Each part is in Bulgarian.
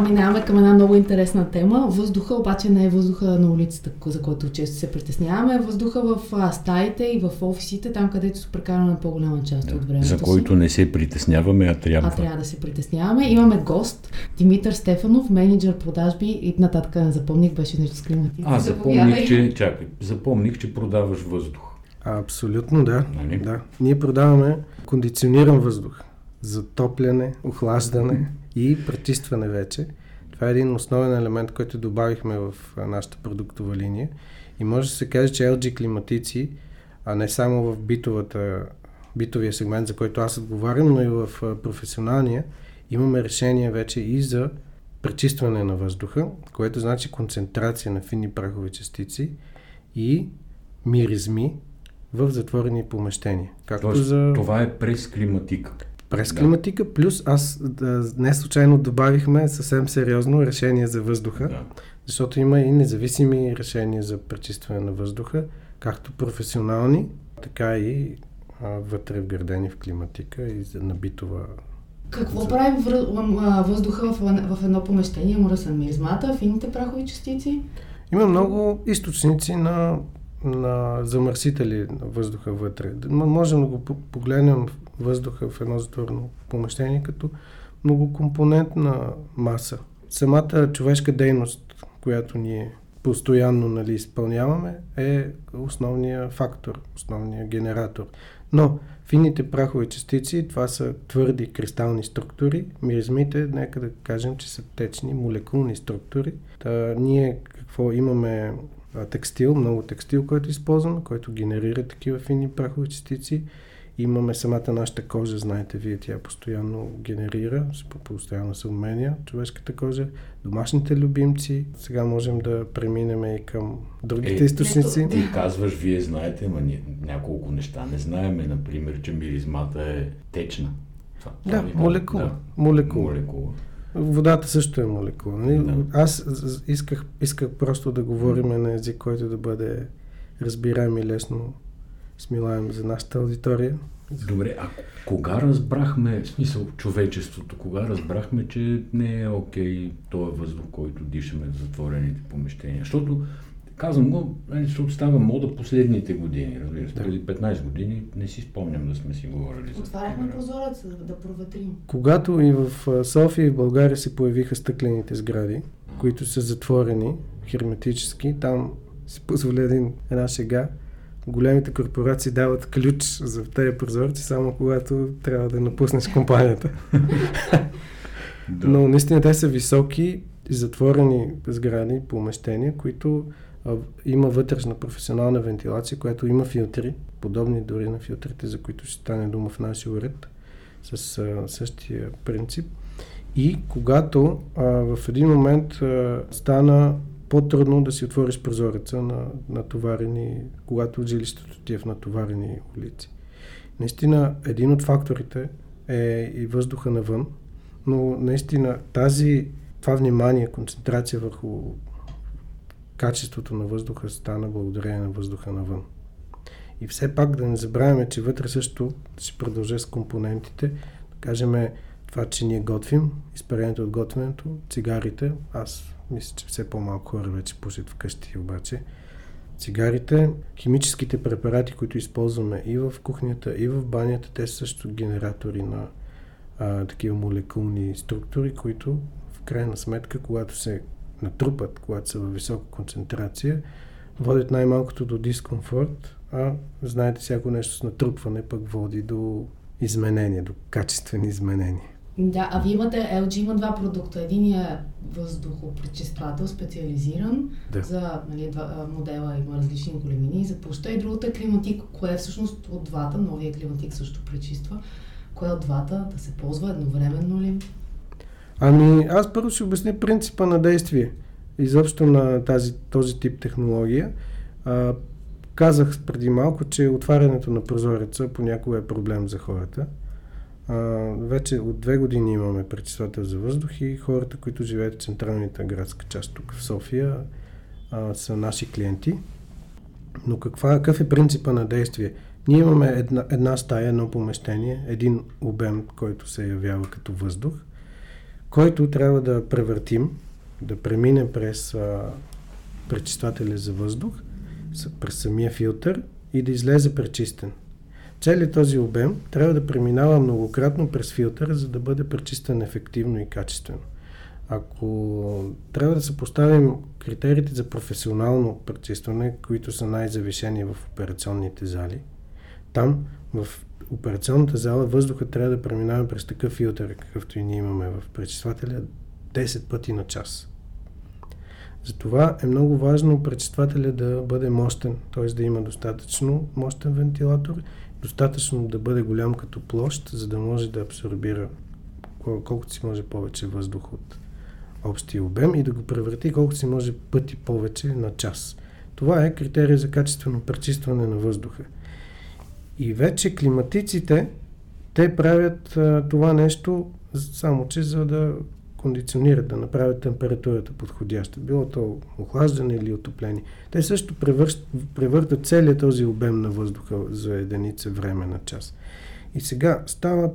Сега минаваме към една много интересна тема. Въздуха обаче не е въздуха на улицата, за който често се притесняваме. Въздуха в а, стаите и в офисите, там където се прекарваме по-голяма част да, от времето За който си. не се притесняваме, а трябва. А трябва да се притесняваме. Имаме гост, Димитър Стефанов, менеджер продажби и нататък не запомних, беше нещо с климатици. А, запомних, че, чакай, запомних, че продаваш въздух. Абсолютно да. Нали? да. Ние продаваме кондициониран въздух, затопляне, охлаждане и пречистване вече. Това е един основен елемент, който добавихме в нашата продуктова линия. И може да се каже, че LG климатици, а не само в битовата, битовия сегмент, за който аз отговарям, но и в професионалния, имаме решение вече и за пречистване на въздуха, което значи концентрация на финни прахови частици и миризми в затворени помещения. Както Тоест, за това е през климатика. През да. климатика, плюс аз да, не случайно добавихме съвсем сериозно решение за въздуха, Да. защото има и независими решения за пречистване на въздуха, както професионални, така и а, вътре вградени в климатика и за набитова. Какво прави въздуха в, в едно помещение? Да са миризмата, фините прахови частици? Има много източници на, на замърсители на въздуха вътре. Можем да го по- погледнем въздуха в едно затворено помещение като многокомпонентна маса. Самата човешка дейност, която ние постоянно нали, изпълняваме, е основният фактор, основният генератор. Но фините прахови частици, това са твърди кристални структури, миризмите, нека да кажем, че са течни молекулни структури. Та, ние какво имаме текстил, много текстил, който използваме, който генерира такива фини прахови частици. Имаме самата нашата кожа, знаете вие, тя постоянно генерира, постоянно се обменя човешката кожа, домашните любимци. Сега можем да преминем и към другите Е, източници. Ти казваш, вие знаете, ма ние няколко неща не знаеме. Например, че миризмата е течна. Това, Да, молекула. Да. Молекула. Молекула. Водата също е молекула. нали? Да. Аз исках, исках просто да говорим на език, който да бъде разбираем и лесно смилаем за нашата аудитория. Добре, а кога разбрахме, в смисъл човечеството, кога разбрахме, че не е окей този въздух, който дишаме в затворените помещения? Защото, казвам го, нали, защото става мода последните години, разбира се. Да. Преди 15 години не си спомням да сме си говорили за Отваряхме прозореца да, проветрим. Когато и в София и в България се появиха стъклените сгради, които са затворени херметически, там си позволя един, една шега. Големите корпорации дават ключ за тези прозорци, само когато трябва да напуснеш компанията. Но наистина те са високи, затворени сгради, помещения, които а, има вътрешна професионална вентилация, която има филтри, подобни дори на филтрите, за които ще стане дума в нашия уред, с а, същия принцип. И когато а, в един момент а, стана по-трудно да си отвориш прозореца на натоварени, когато жилището ти е в натоварени улици. Наистина, един от факторите е и въздуха навън, но наистина тази, това внимание, концентрация върху качеството на въздуха стана благодарение на въздуха навън. И все пак да не забравяме, че вътре също ще продължа с компонентите. Да кажем това, че ние готвим, изпарението от готвенето, цигарите. Аз мисля, че все по-малко хора вече пушат вкъщи, обаче цигарите, химическите препарати, които използваме и в кухнята, и в банята, те също генератори на а, такива молекулни структури, които в крайна сметка, когато се натрупат, когато са във висока концентрация, водят най-малкото до дискомфорт, а знаете, всяко нещо с натрупване пък води до изменения, до качествени изменения. Да, а вие имате, LG има два продукта. Единият е въздухопречиствател, специализиран Да. за нали, два, модела, има различни големини за пуща и другата е климатик, кое е всъщност от двата, новия климатик също пречиства. Кое от двата да се ползва едновременно ли? Ами, аз първо ще обясня принципа на действие. Изобщо на тази, този тип технология. А, казах преди малко, че отварянето на прозореца понякога е проблем за хората. Вече от две години имаме пречиствател за въздух и хората, които живеят в централната градска част тук в София, а, са наши клиенти. Но каква, какъв е принципа на действие? Ние имаме една, една стая, едно помещение, един обем, който се явява като въздух, който трябва да превъртим, да премине през а, пречиствателя за въздух, през самия филтър и да излезе пречистен. Целият този обем трябва да преминава многократно през филтъра, за да бъде пречистен ефективно и качествено. Ако трябва да се поставим критериите за професионално пречистване, които са най-завишени в операционните зали, там в операционната зала въздуха трябва да преминава през такъв филтър, какъвто и ние имаме в пречиствателя, 10 пъти на час. Затова е много важно пречиствателя да бъде мощен, т.е. да има достатъчно мощен вентилатор, достатъчно да бъде голям като площ, за да може да абсорбира колкото си може повече въздух от общия обем и да го превърти колкото си може пъти повече на час. Това е критерия за качествено пречистване на въздуха. И вече климатиците, те правят а, това нещо само че за да кондиционират, да направят температурата подходяща. Било то охлаждане или отопление. Те също превъртат целият този обем на въздуха за единица време на час. И сега става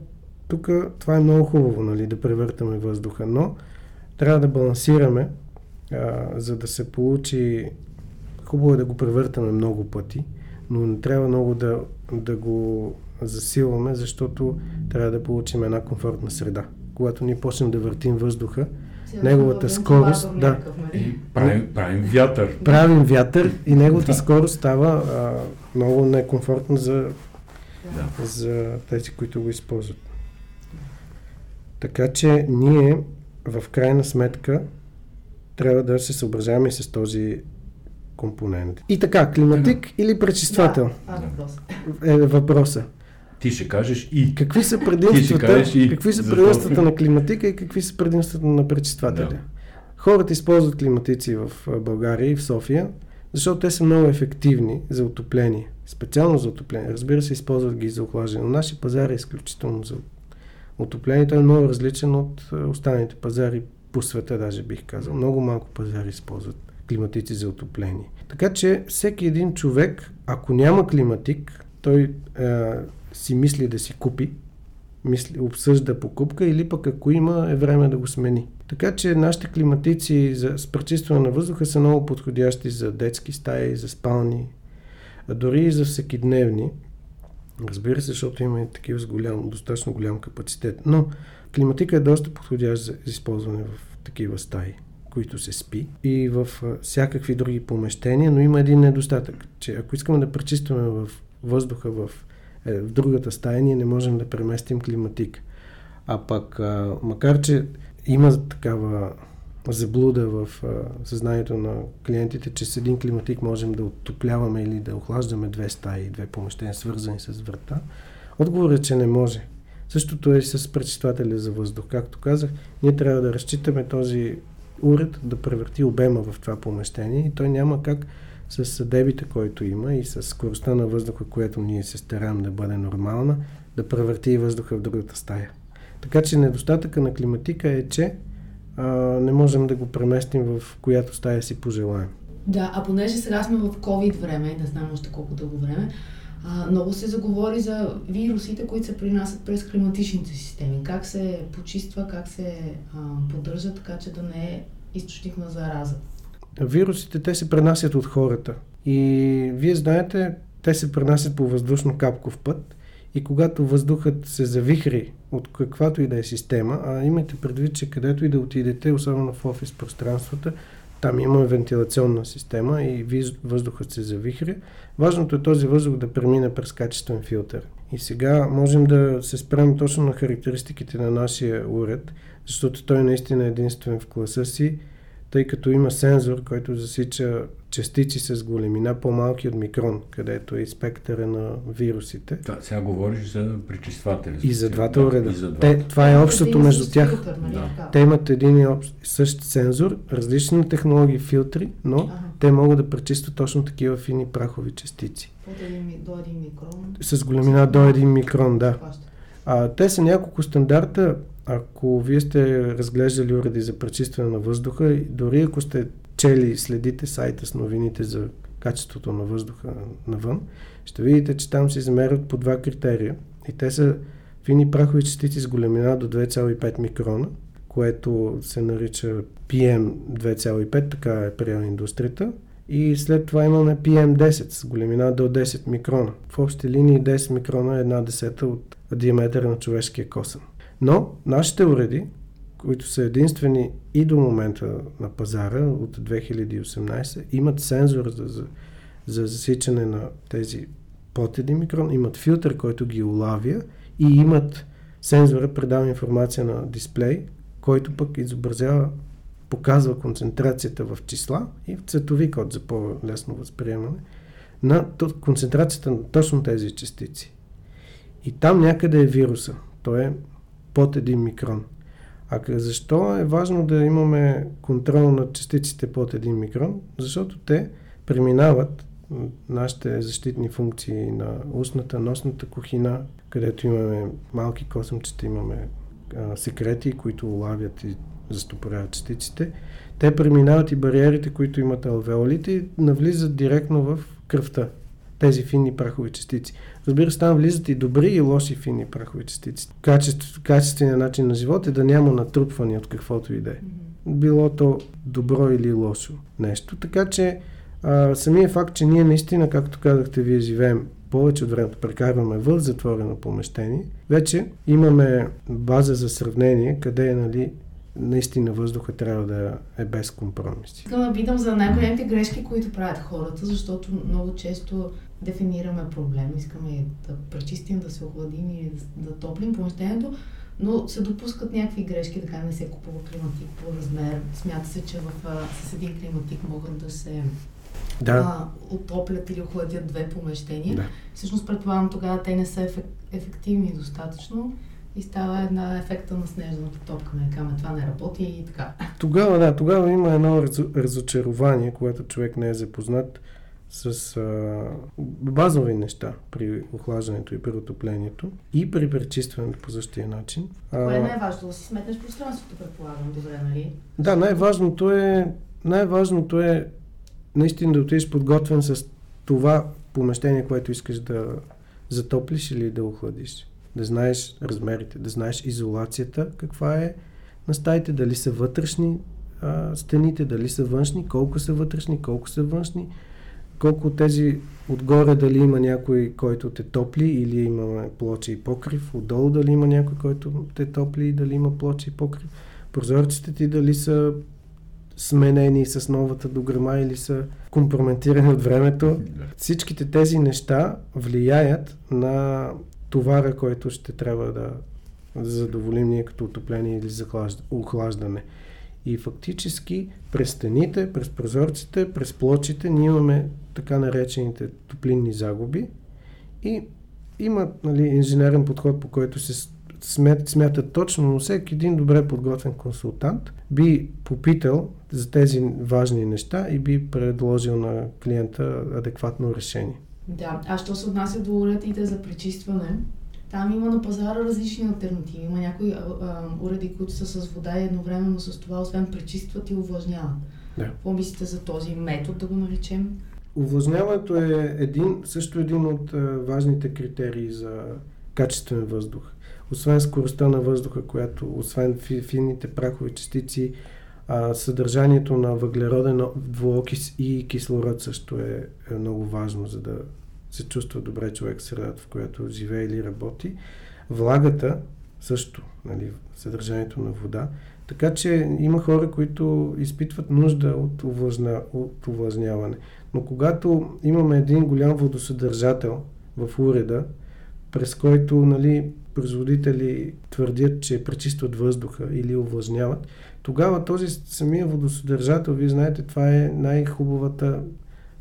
тук, това е много хубаво, нали, да превъртаме въздуха, но трябва да балансираме, а, за да се получи. Хубаво е да го превъртаме много пъти, но не трябва много да, да го засилваме, защото трябва да получим една комфортна среда. Когато ние почнем да въртим въздуха, неговата скорост. Да, и правим, правим вятър. Правим вятър и неговата скорост става а, много некомфортна за, да. за тези, които го използват. Така че ние в крайна сметка трябва да се съобразяваме с този компонент. И така, климатик да. или пречиствател? Да, е въпроса. Ти ще кажеш и. Какви са предимствата, и. Какви са предимствата на климатика и какви са предимствата на пречиствателя? Да. Хората използват климатици в България и в София, защото те са много ефективни за отопление. Специално за отопление. Разбира се, използват ги за охлаждане. Но нашия пазар е изключително за отоплението е много различен от останалите пазари по света, даже бих казал. Много малко пазари използват климатици за отопление. Така че всеки един човек, ако няма климатик, той е, си мисли да си купи, мисли, обсъжда покупка или пък ако има е време да го смени. Така че нашите климатици за, с пречистване на въздуха са много подходящи за детски стаи, за спални, а дори и за всекидневни. Разбира се, защото има и такива с голям, достатъчно голям капацитет. Но климатика е доста подходящ за използване в такива стаи, които се спи и в всякакви други помещения, но има един недостатък, че ако искаме да пречистваме в въздуха в, е, в другата стая, ние не можем да преместим климатик. А пък, макар че има такава заблуда в съзнанието на клиентите, че с един климатик можем да отопляваме или да охлаждаме две стаи, две помещения, свързани с врата. Отговорът е, че не може. Същото е и с пречиствателя за въздух. Както казах, ние трябва да разчитаме този уред да превърти обема в това помещение и той няма как с дебита, който има и с скоростта на въздуха, която ние се стараем да бъде нормална, да превърти и въздуха в другата стая. Така че недостатъка на климатика е, че а, не можем да го преместим в която стая си пожелаем. Да, а понеже сега сме в COVID време, не знам още колко дълго време, а, много се заговори за вирусите, които се принасят през климатичните системи. Как се почиства, как се а, поддържа, така че да не е източник на зараза. Вирусите, те се пренасят от хората. И вие знаете, те се пренасят по въздушно-капков път. И когато въздухът се завихри от каквато и да е система, а имайте предвид, че където и да отидете, особено в офис пространствата, там има вентилационна система и въздухът се завихря. Важното е този въздух да премине през качествен филтър. И сега можем да се спрем точно на характеристиките на нашия уред, защото той наистина е единствен в класа си тъй като има сензор, който засича частици с големина по-малки от микрон, където е спектъра на вирусите. Да, сега говориш за пречистватели. И за двата да, уреда. За двата. Те, това е общото между тях. Нали? да. Те имат един и общ, същ сензор, различни технологии филтри, но ага. те могат да пречистват точно такива фини прахови частици. От един, до един микрон? С големина до един микрон, да. А, те са няколко стандарта. Ако вие сте разглеждали уреди за пречистване на въздуха, дори ако сте чели следите сайта с новините за качеството на въздуха навън, ще видите, че там се измерят по два критерия. И те са фини прахови частици с големина до 2,5 микрона, което се нарича PM2,5, така е приела индустрията. И след това имаме PM10 с големина до 10 микрона. В общи линии 10 микрона е една десета от диаметъра на човешкия косъм. Но нашите уреди, които са единствени и до момента на пазара от 2018, имат сензор за, за, за засичане на тези под 1 микрон, имат филтър, който ги улавя и имат сензора, предава информация на дисплей, който пък изобразява, показва концентрацията в числа и в цветови код за по-лесно възприемане на концентрацията на точно тези частици. И там някъде е вируса. Той е под 1 микрон. А защо е важно да имаме контрол на частиците под 1 микрон? Защото те преминават нашите защитни функции на устната, носната кухина, където имаме малки косъмчета, имаме а, секрети, които улавят и застопоряват частиците. Те преминават и бариерите, които имат алвеолите и навлизат директно в кръвта. Тези финни прахови частици. Разбира се, там влизат и добри и лоши финни прахови частици. Качеств, качественият начин на живот е да няма натрупване от каквото и да е. Било то добро или лошо нещо. Така че а, самия факт, че ние наистина, както казахте, вие живеем повече от времето прекарваме в затворено помещение, вече имаме база за сравнение, къде е, нали, наистина въздуха трябва да е без компромиси. Искам да питам за най-големите грешки, които правят хората, защото много често дефинираме проблем, искаме да пречистим, да се охладим и да, да топлим помещението, но се допускат някакви грешки, така не се купува климатик по размер. Смята се, че в, с един климатик могат да се да. а, отоплят или охладят две помещения. Да. Всъщност, предполагам, тогава те не са ефек, ефективни достатъчно и става една ефекта на снежната топка. Не каме, това не работи и така. Тогава, да, тогава има едно разочарование, което човек не е запознат с а, базови неща при охлаждането и при отоплението и при пречистването по същия начин. Кое е най-важното? Да си сметнеш пространството, предполагам, добре, нали? Да, най-важното е, най-важното е наистина да отидеш подготвен с това помещение, което искаш да затоплиш или да охладиш. Да знаеш размерите, да знаеш изолацията, каква е на стаите, дали са вътрешни а, стените, дали са външни, колко са вътрешни, колко са външни, колко от тези отгоре дали има някой, който те топли или имаме плочи и покрив, отдолу дали има някой, който те топли и дали има плочи и покрив, прозорците ти дали са сменени с новата дограма или са компрометирани от времето. Всичките тези неща влияят на товара, който ще трябва да задоволим ние като отопление или охлаждане. И фактически през стените, през прозорците, през плочите ние имаме така наречените топлинни загуби. И има нали, инженерен подход, по който се смят, смятат точно, но всеки един добре подготвен консултант би попитал за тези важни неща и би предложил на клиента адекватно решение. Да, а що се отнася до уредите за пречистване, там има на пазара различни альтернативи. Има някои а, а, уреди, които са с вода и едновременно с това, освен пречистват и увлажняват. Да. Какво мислите за този метод, да го наречем? Увлажняването е един, също един от а, важните критерии за качествен въздух. Освен скоростта на въздуха, която, освен финните прахови частици, а, съдържанието на въглероден двуокис и кислород също е, е много важно, за да се чувства добре човек в средата, в която живее или работи. Влагата също, нали, съдържанието на вода. Така че има хора, които изпитват нужда от, увлажна, от увлажняване. Но когато имаме един голям водосъдържател в уреда, през който нали, производители твърдят, че пречистват въздуха или увлажняват, тогава този самия водосъдържател, вие знаете, това е най-хубавата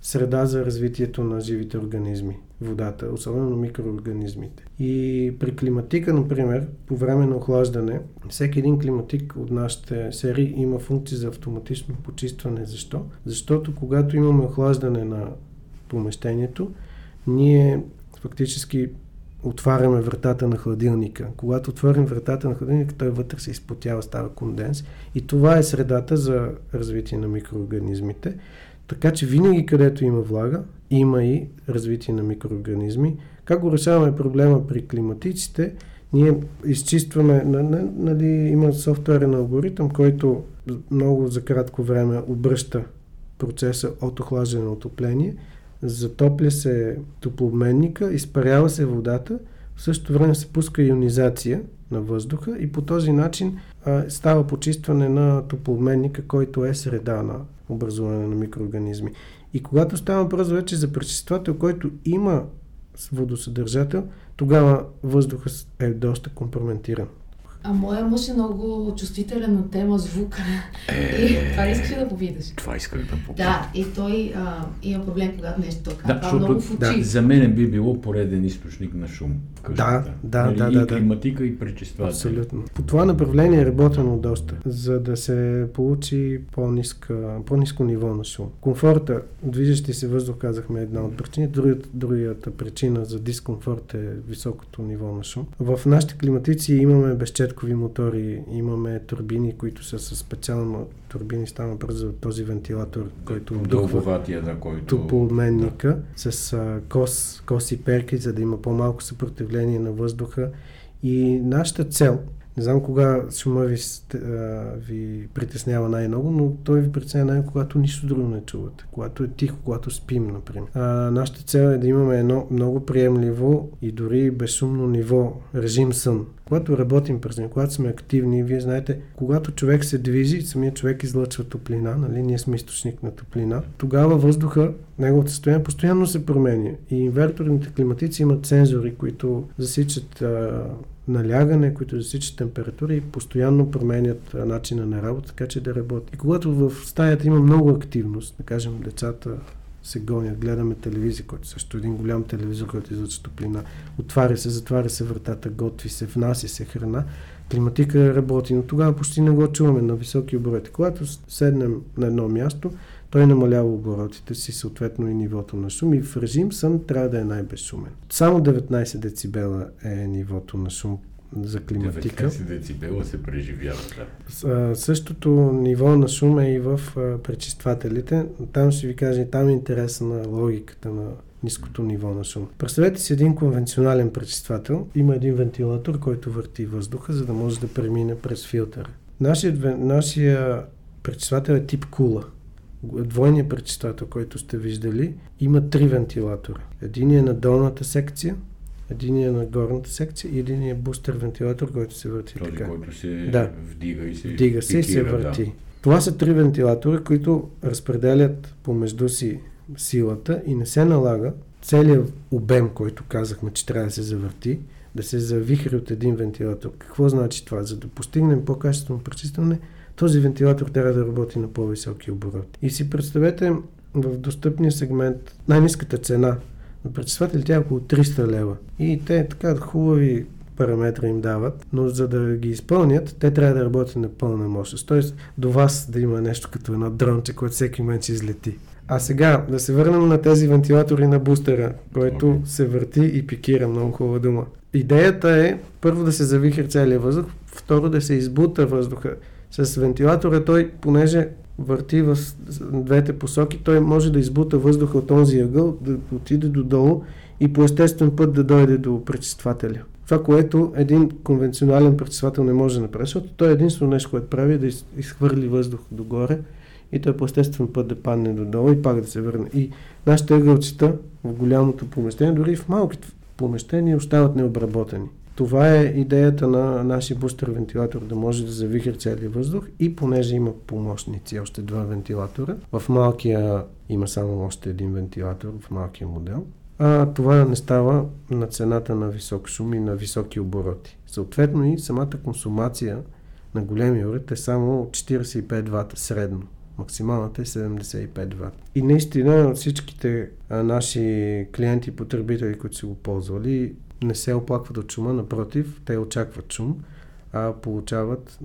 среда за развитието на живите организми, водата, особено микроорганизмите. И при климатика, например, по време на охлаждане, всеки един климатик от нашите серии има функция за автоматично почистване. Защо? Защото когато имаме охлаждане на помещението, ние фактически отваряме вратата на хладилника. Когато отворим вратата на хладилника, той вътре се изпотява, става конденс. И това е средата за развитие на микроорганизмите. Така че винаги където има влага, има и развитие на микроорганизми. Как го решаваме проблема при климатиците? Ние изчистваме, нали, има софтуерен алгоритъм, който много за кратко време обръща процеса от охлаждане на отопление, затопля се топлообменника, изпарява се водата, в същото време се пуска ионизация на въздуха и по този начин а, става почистване на топлообменника, който е среда на образуване на микроорганизми. И когато става въпрос вече за пречиствател, който има водосъдържател, тогава въздухът е доста компрометиран. А моя мъж е много чувствителен на тема звук. Е, и това искаш да попиташ. Това исках да попиташ. Да, и той а, има проблем, когато нещо така. Да, това много в очи. Да, за мен би било пореден източник на шум. Да, да, нали, да, да. И климатика, и пречиствателя. Абсолютно. По това направление е работено доста, за да се получи по-ниска, по-ниско ниво на шум. Комфорта, движещи се въздух, казахме една от причини. Другата, другата причина за дискомфорт е високото ниво на шум. В нашите климатици имаме безчеткови мотори, имаме турбини, които са с специално турбини, става въпрос за този вентилатор, който дълговатия, да, който... Топлообменника да. с а, кос, коси перки, за да има по-малко съпротивление на въздуха. И нашата цел не знам кога шума ви, ви притеснява най-много, но той ви притеснява най-много, когато нищо друго не чувате. Когато е тихо, когато спим, например. А, нашата цел е да имаме едно много приемливо и дори безшумно ниво, режим сън. Когато работим през него, когато сме активни, вие знаете, когато човек се движи, самият човек излъчва топлина, нали? ние сме източник на топлина, тогава въздуха, неговото състояние постоянно се променя. И инверторните климатици имат сензори, които засичат а, налягане, които засичат температура и постоянно променят начина на работа, така че да работи. И когато в стаята има много активност, да кажем децата се гонят, гледаме телевизия, който също е един голям телевизор, който излъчва топлина, отваря се, затваря се вратата, готви се, внася се храна, климатика работи, но тогава почти не го чуваме на високи обороти. Когато седнем на едно място, той намалява оборотите си, съответно и нивото на шум и в режим сън трябва да е най-безшумен. Само 19 децибела е нивото на шум за климатика. 19 децибела се преживява, да. Същото ниво на шум е и в пречиствателите. Там ще ви кажа, там е интересна логиката на ниското ниво на шум. Представете си един конвенционален пречиствател. Има един вентилатор, който върти въздуха, за да може да премине през филтъра. Нашия, нашия пречиствател е тип кула двойния пречиствател, който сте виждали, има три вентилатора. Един е на долната секция, един е на горната секция и един е бустер вентилатор, който се върти Този, така. който се да. вдига и се Вдига се пикира, и се върти. Да. Това са три вентилатора, които разпределят помежду си силата и не се налага целият обем, който казахме, че трябва да се завърти, да се завихри от един вентилатор. Какво значи това? За да постигнем по-качествено пречистване, този вентилатор трябва да работи на по-високи обороти. И си представете в достъпния сегмент най-низката цена на пречистватели тя е около 300 лева. И те така хубави параметри им дават, но за да ги изпълнят, те трябва да работят на пълна мощност. Тоест до вас да има нещо като едно дронче, което всеки момент ще излети. А сега да се върнем на тези вентилатори на бустера, който okay. се върти и пикира, много хубава дума. Идеята е първо да се завихри целият въздух, второ да се избута въздуха. С вентилатора той, понеже върти в двете посоки, той може да избута въздуха от този ъгъл, да отиде додолу и по естествен път да дойде до пречиствателя. Това, което един конвенционален пречиствател не може да направи, защото той единствено нещо, което прави е да изхвърли въздух догоре и той по естествен път да падне додолу и пак да се върне. И нашите ъгълчета в голямото помещение, дори в малките помещения, остават необработени. Това е идеята на нашия бустер вентилатор, да може да завихри целият въздух и понеже има помощници, още два вентилатора, в малкия има само още един вентилатор в малкия модел, а това не става на цената на висок шум и на високи обороти. Съответно и самата консумация на големи уред е само 45 вата средно. Максималната е 75 ват. И наистина всичките а, наши клиенти и потребители, които са го ползвали, не се оплакват от шума, напротив, те очакват шум, а получават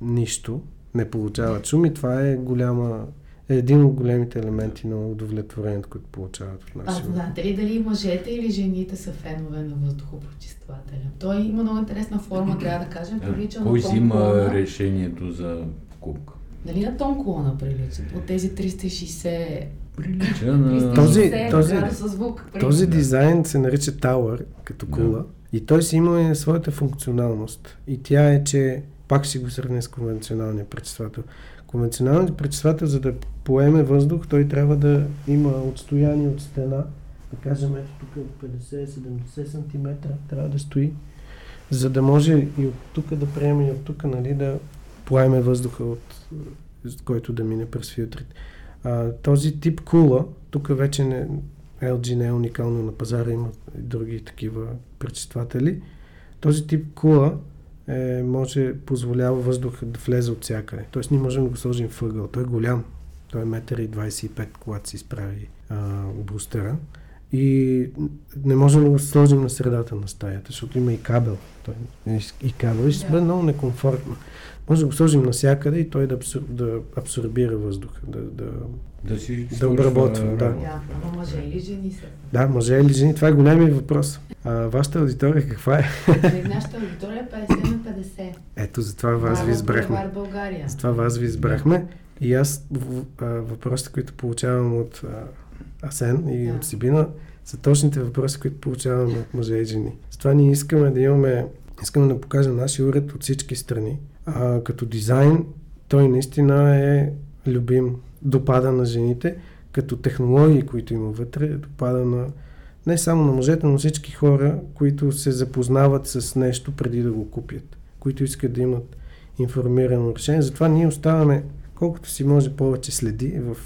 нищо, не получават шум и това е голяма е един от големите елементи на удовлетворението, което получават в нашия А знаете ли дали мъжете или жените са фенове на въздухопрочиствателя? Той има много интересна форма, трябва да кажем, прилича Кой си има решението за покупка? Дали на тон колона прилича? От тези 360 прилича на... Този, този, звук, този дизайн се нарича Tower, като кула. И той си има своята функционалност. И тя е, че пак ще го сравня с конвенционалния пречиствател. Конвенционалният пречиствател, за да поеме въздух, той трябва да има отстояние от стена, да кажем ето тук 50-70 см трябва да стои, за да може и от тук да приеме и от тук нали, да поеме въздуха, от, който да мине през филтрите. А, този тип кула, тук вече не, LG не е уникално на пазара, има и други такива пречистватели. Този тип кула е, може, позволява въздуха да влезе от всякъде. Тоест ние можем да го сложим в ъгъл. Той е голям. Той е 1,25 м, когато се изправи а, брустера. И не можем да го сложим на средата на стаята, защото има и кабел. Той, и кабел и ще бъде много некомфортно. Може да го сложим навсякъде и той да, абсор, да абсорбира въздуха, да, да, да, си да обработва. Да. Да, ама мъже или жени са? Да, мъже или жени. Това е големият въпрос. А, вашата аудитория каква е? Нашата аудитория е 50 на 50. Ето, затова вас ви избрахме. България. Затова вас ви избрахме. И аз въпросите, които получавам от а, Асен и да. от Сибина, са точните въпроси, които получаваме от мъже и жени. Затова ние искаме да имаме, искаме да покажем нашия уред от всички страни. А, като дизайн, той наистина е любим, допада на жените, като технологии, които има вътре, допада на не само на мъжете, но всички хора, които се запознават с нещо преди да го купят, които искат да имат информирано решение. Затова ние оставаме колкото си може повече следи в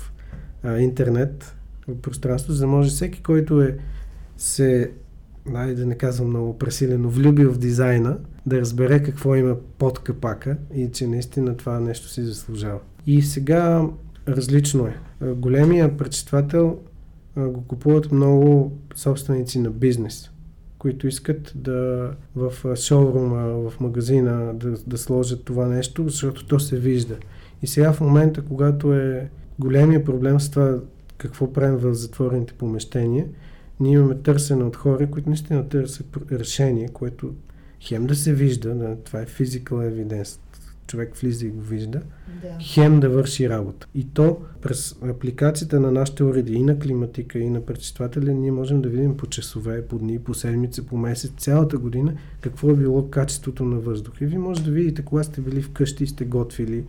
а, интернет, пространство, за да може всеки, който е се, дай да не казвам много пресилено, влюбил в дизайна, да разбере какво има под капака и че наистина това нещо си заслужава. И сега различно е. Големия пречиствател го купуват много собственици на бизнес, които искат да в шоурума, в магазина да, да сложат това нещо, защото то се вижда. И сега в момента, когато е големия проблем с това какво правим в затворените помещения, ние имаме търсене от хора, които наистина търсят решение, което хем да се вижда, да, това е physical evidence, човек влиза и го вижда, да. хем да върши работа. И то през апликацията на нашите уреди и на климатика, и на пречиствателя, ние можем да видим по часове, по дни, по седмица, по месец, цялата година, какво е било качеството на въздух. И вие може да видите, кога сте били вкъщи и сте готвили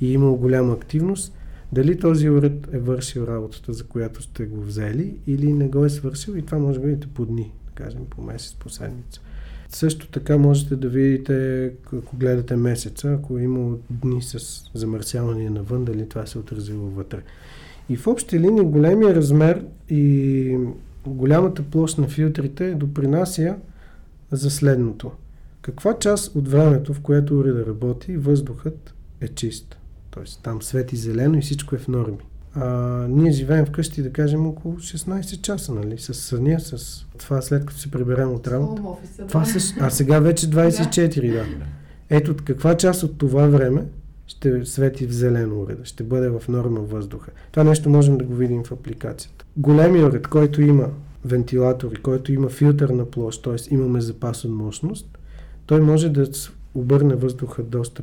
и имало голяма активност, дали този уред е вършил работата, за която сте го взели, или не го е свършил и това може да видите по дни, да кажем по месец, по седмица. Също така можете да видите, ако гледате месеца, ако е имало дни с замърсяване навън, дали това се е отразило вътре. И в общи линии големия размер и голямата площ на филтрите допринася за следното. Каква част от времето, в което уреда работи, въздухът е чист? Тоест там свети зелено и всичко е в норми. А, ние живеем вкъщи, да кажем, около 16 часа, нали? С съня, с това след като се приберем от работа. Това с... А сега вече 24, да. Ето каква част от това време ще свети в зелено уреда, ще бъде в норма въздуха. Това нещо можем да го видим в апликацията. Големия уред, който има вентилатори, който има филтър на площ, т.е. имаме запас от мощност, той може да обърне въздуха доста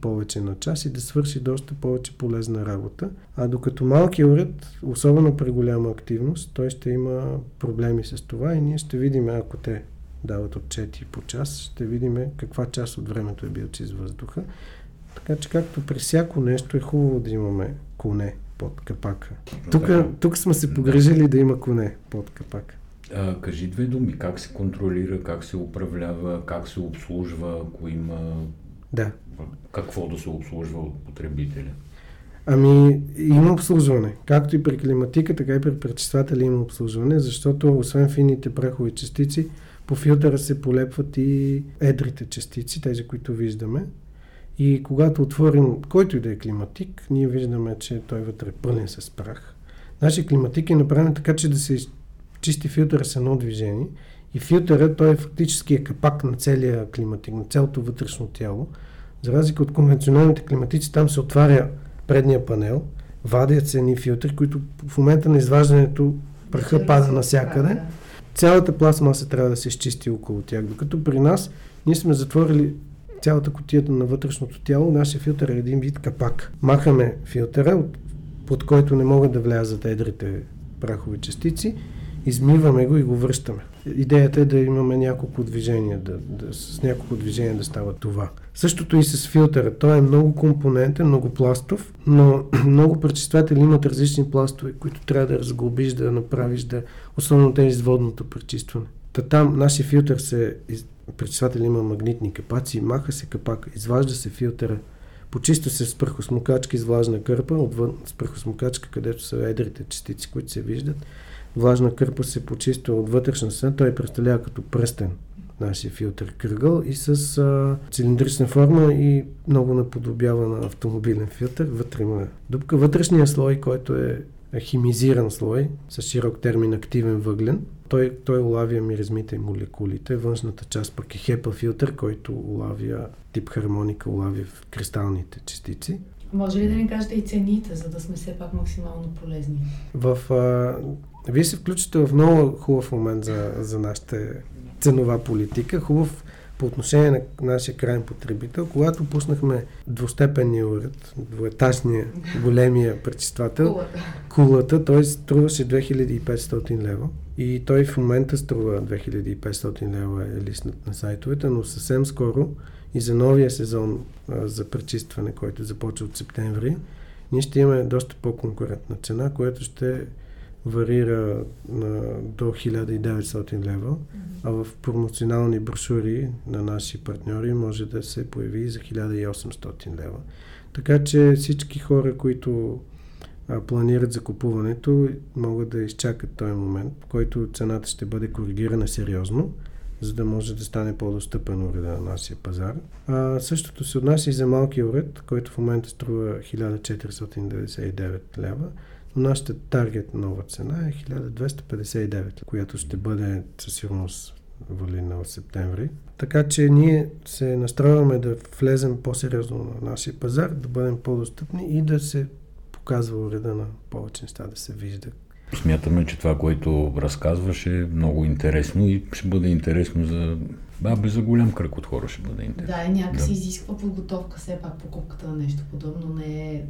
повече на час и да свърши доста повече полезна работа. А докато малкият уред, особено при голяма активност, той ще има проблеми с това и ние ще видим, ако те дават отчети по час, ще видим каква част от времето е бил чист въздуха. Така че както при всяко нещо е хубаво да имаме коне под капака. Тук, тук сме се погрежили да има коне под капака. А, кажи две думи. Как се контролира, как се управлява, как се обслужва, ако има... Да. Какво да се обслужва от потребителя? Ами, има обслужване. Както и при климатика, така и при пречиствателя има обслужване, защото освен фините прахови частици, по филтъра се полепват и едрите частици, тези, които виждаме. И когато отворим който и да е климатик, ние виждаме, че той вътре е пълен с прах. Нашия климатик е направен така, че да се чисти филтъра с едно движение и филтъра, той е фактически е капак на целия климатик, на цялото вътрешно тяло. За разлика от конвенционалните климатици, там се отваря предния панел, вадят се едни филтри, които в момента на изваждането праха пада навсякъде. Цялата пластмаса трябва да се изчисти около тях, докато при нас ние сме затворили цялата котията на вътрешното тяло, нашия филтър е един вид капак. Махаме филтъра, под който не могат да влязат едрите прахови частици измиваме го и го връщаме. идеята е да имаме няколко движения, да, да, с няколко движения да става това. Същото и с филтъра. Той е много компонентен, много пластов, но много пречистватели имат различни пластове, които трябва да разглобиш, да направиш, да, особено тези с водното пречистване. Та там нашия филтър се, пречиствател има магнитни капаци, маха се капака, изважда се филтъра, почиства се с прахосмокачка с влажна кърпа, отвън с прахосмокачка, където са едрите частици, които се виждат. Влажна кърпа се почиства от вътрешна страна, той представлява като пръстен нашия филтър кръгъл и с а, цилиндрична форма и много наподобява на автомобилен филтър. Вътре има дупка. Вътрешния слой, който е химизиран слой с широк термин активен въглен, той, той улавя миризмите и молекулите. Външната част пък е хепа филтър, който улавя тип хармоника, улавя в кристалните частици. Може ли да ни кажете и цените, за да сме все пак максимално полезни? В, а, вие се включите в много хубав момент за, за нашата ценова политика. Хубав по отношение на нашия крайен потребител, когато пуснахме двустепенния уред, двуетажния големия пречиствател, кулата, той струваше 2500 лева и той в момента струва 2500 лева е листнат на сайтовете, но съвсем скоро и за новия сезон а, за пречистване, който започва от септември, ние ще имаме доста по-конкурентна цена, която ще варира на, до 1900 лева, а в промоционални брошури на наши партньори може да се появи за 1800 лева. Така че всички хора, които а, планират закупуването, могат да изчакат този момент, в който цената ще бъде коригирана сериозно, за да може да стане по-достъпен уреда на нашия пазар. А, същото се отнася и за малкия уред, който в момента струва 1499 лева. Но нашата таргет нова цена е 1259, която ще бъде със сигурност валидна в септември. Така че ние се настрояваме да влезем по-сериозно на нашия пазар, да бъдем по-достъпни и да се показва уреда на повече неща, да се вижда. Смятаме, че това, което разказваш е много интересно и ще бъде интересно за Бабе, за голям кръг от хора ще бъде интересно. Да, някакси да. изисква подготовка, все пак покупката на нещо подобно не е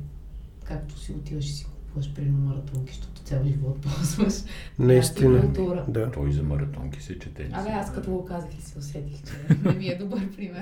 както си отиваш и си купуваш при маратонки, защото цял живот ползваш. Наистина. Да. Той за маратонки се чете. Абе, аз като го казах и се усетих, че не ми е добър пример.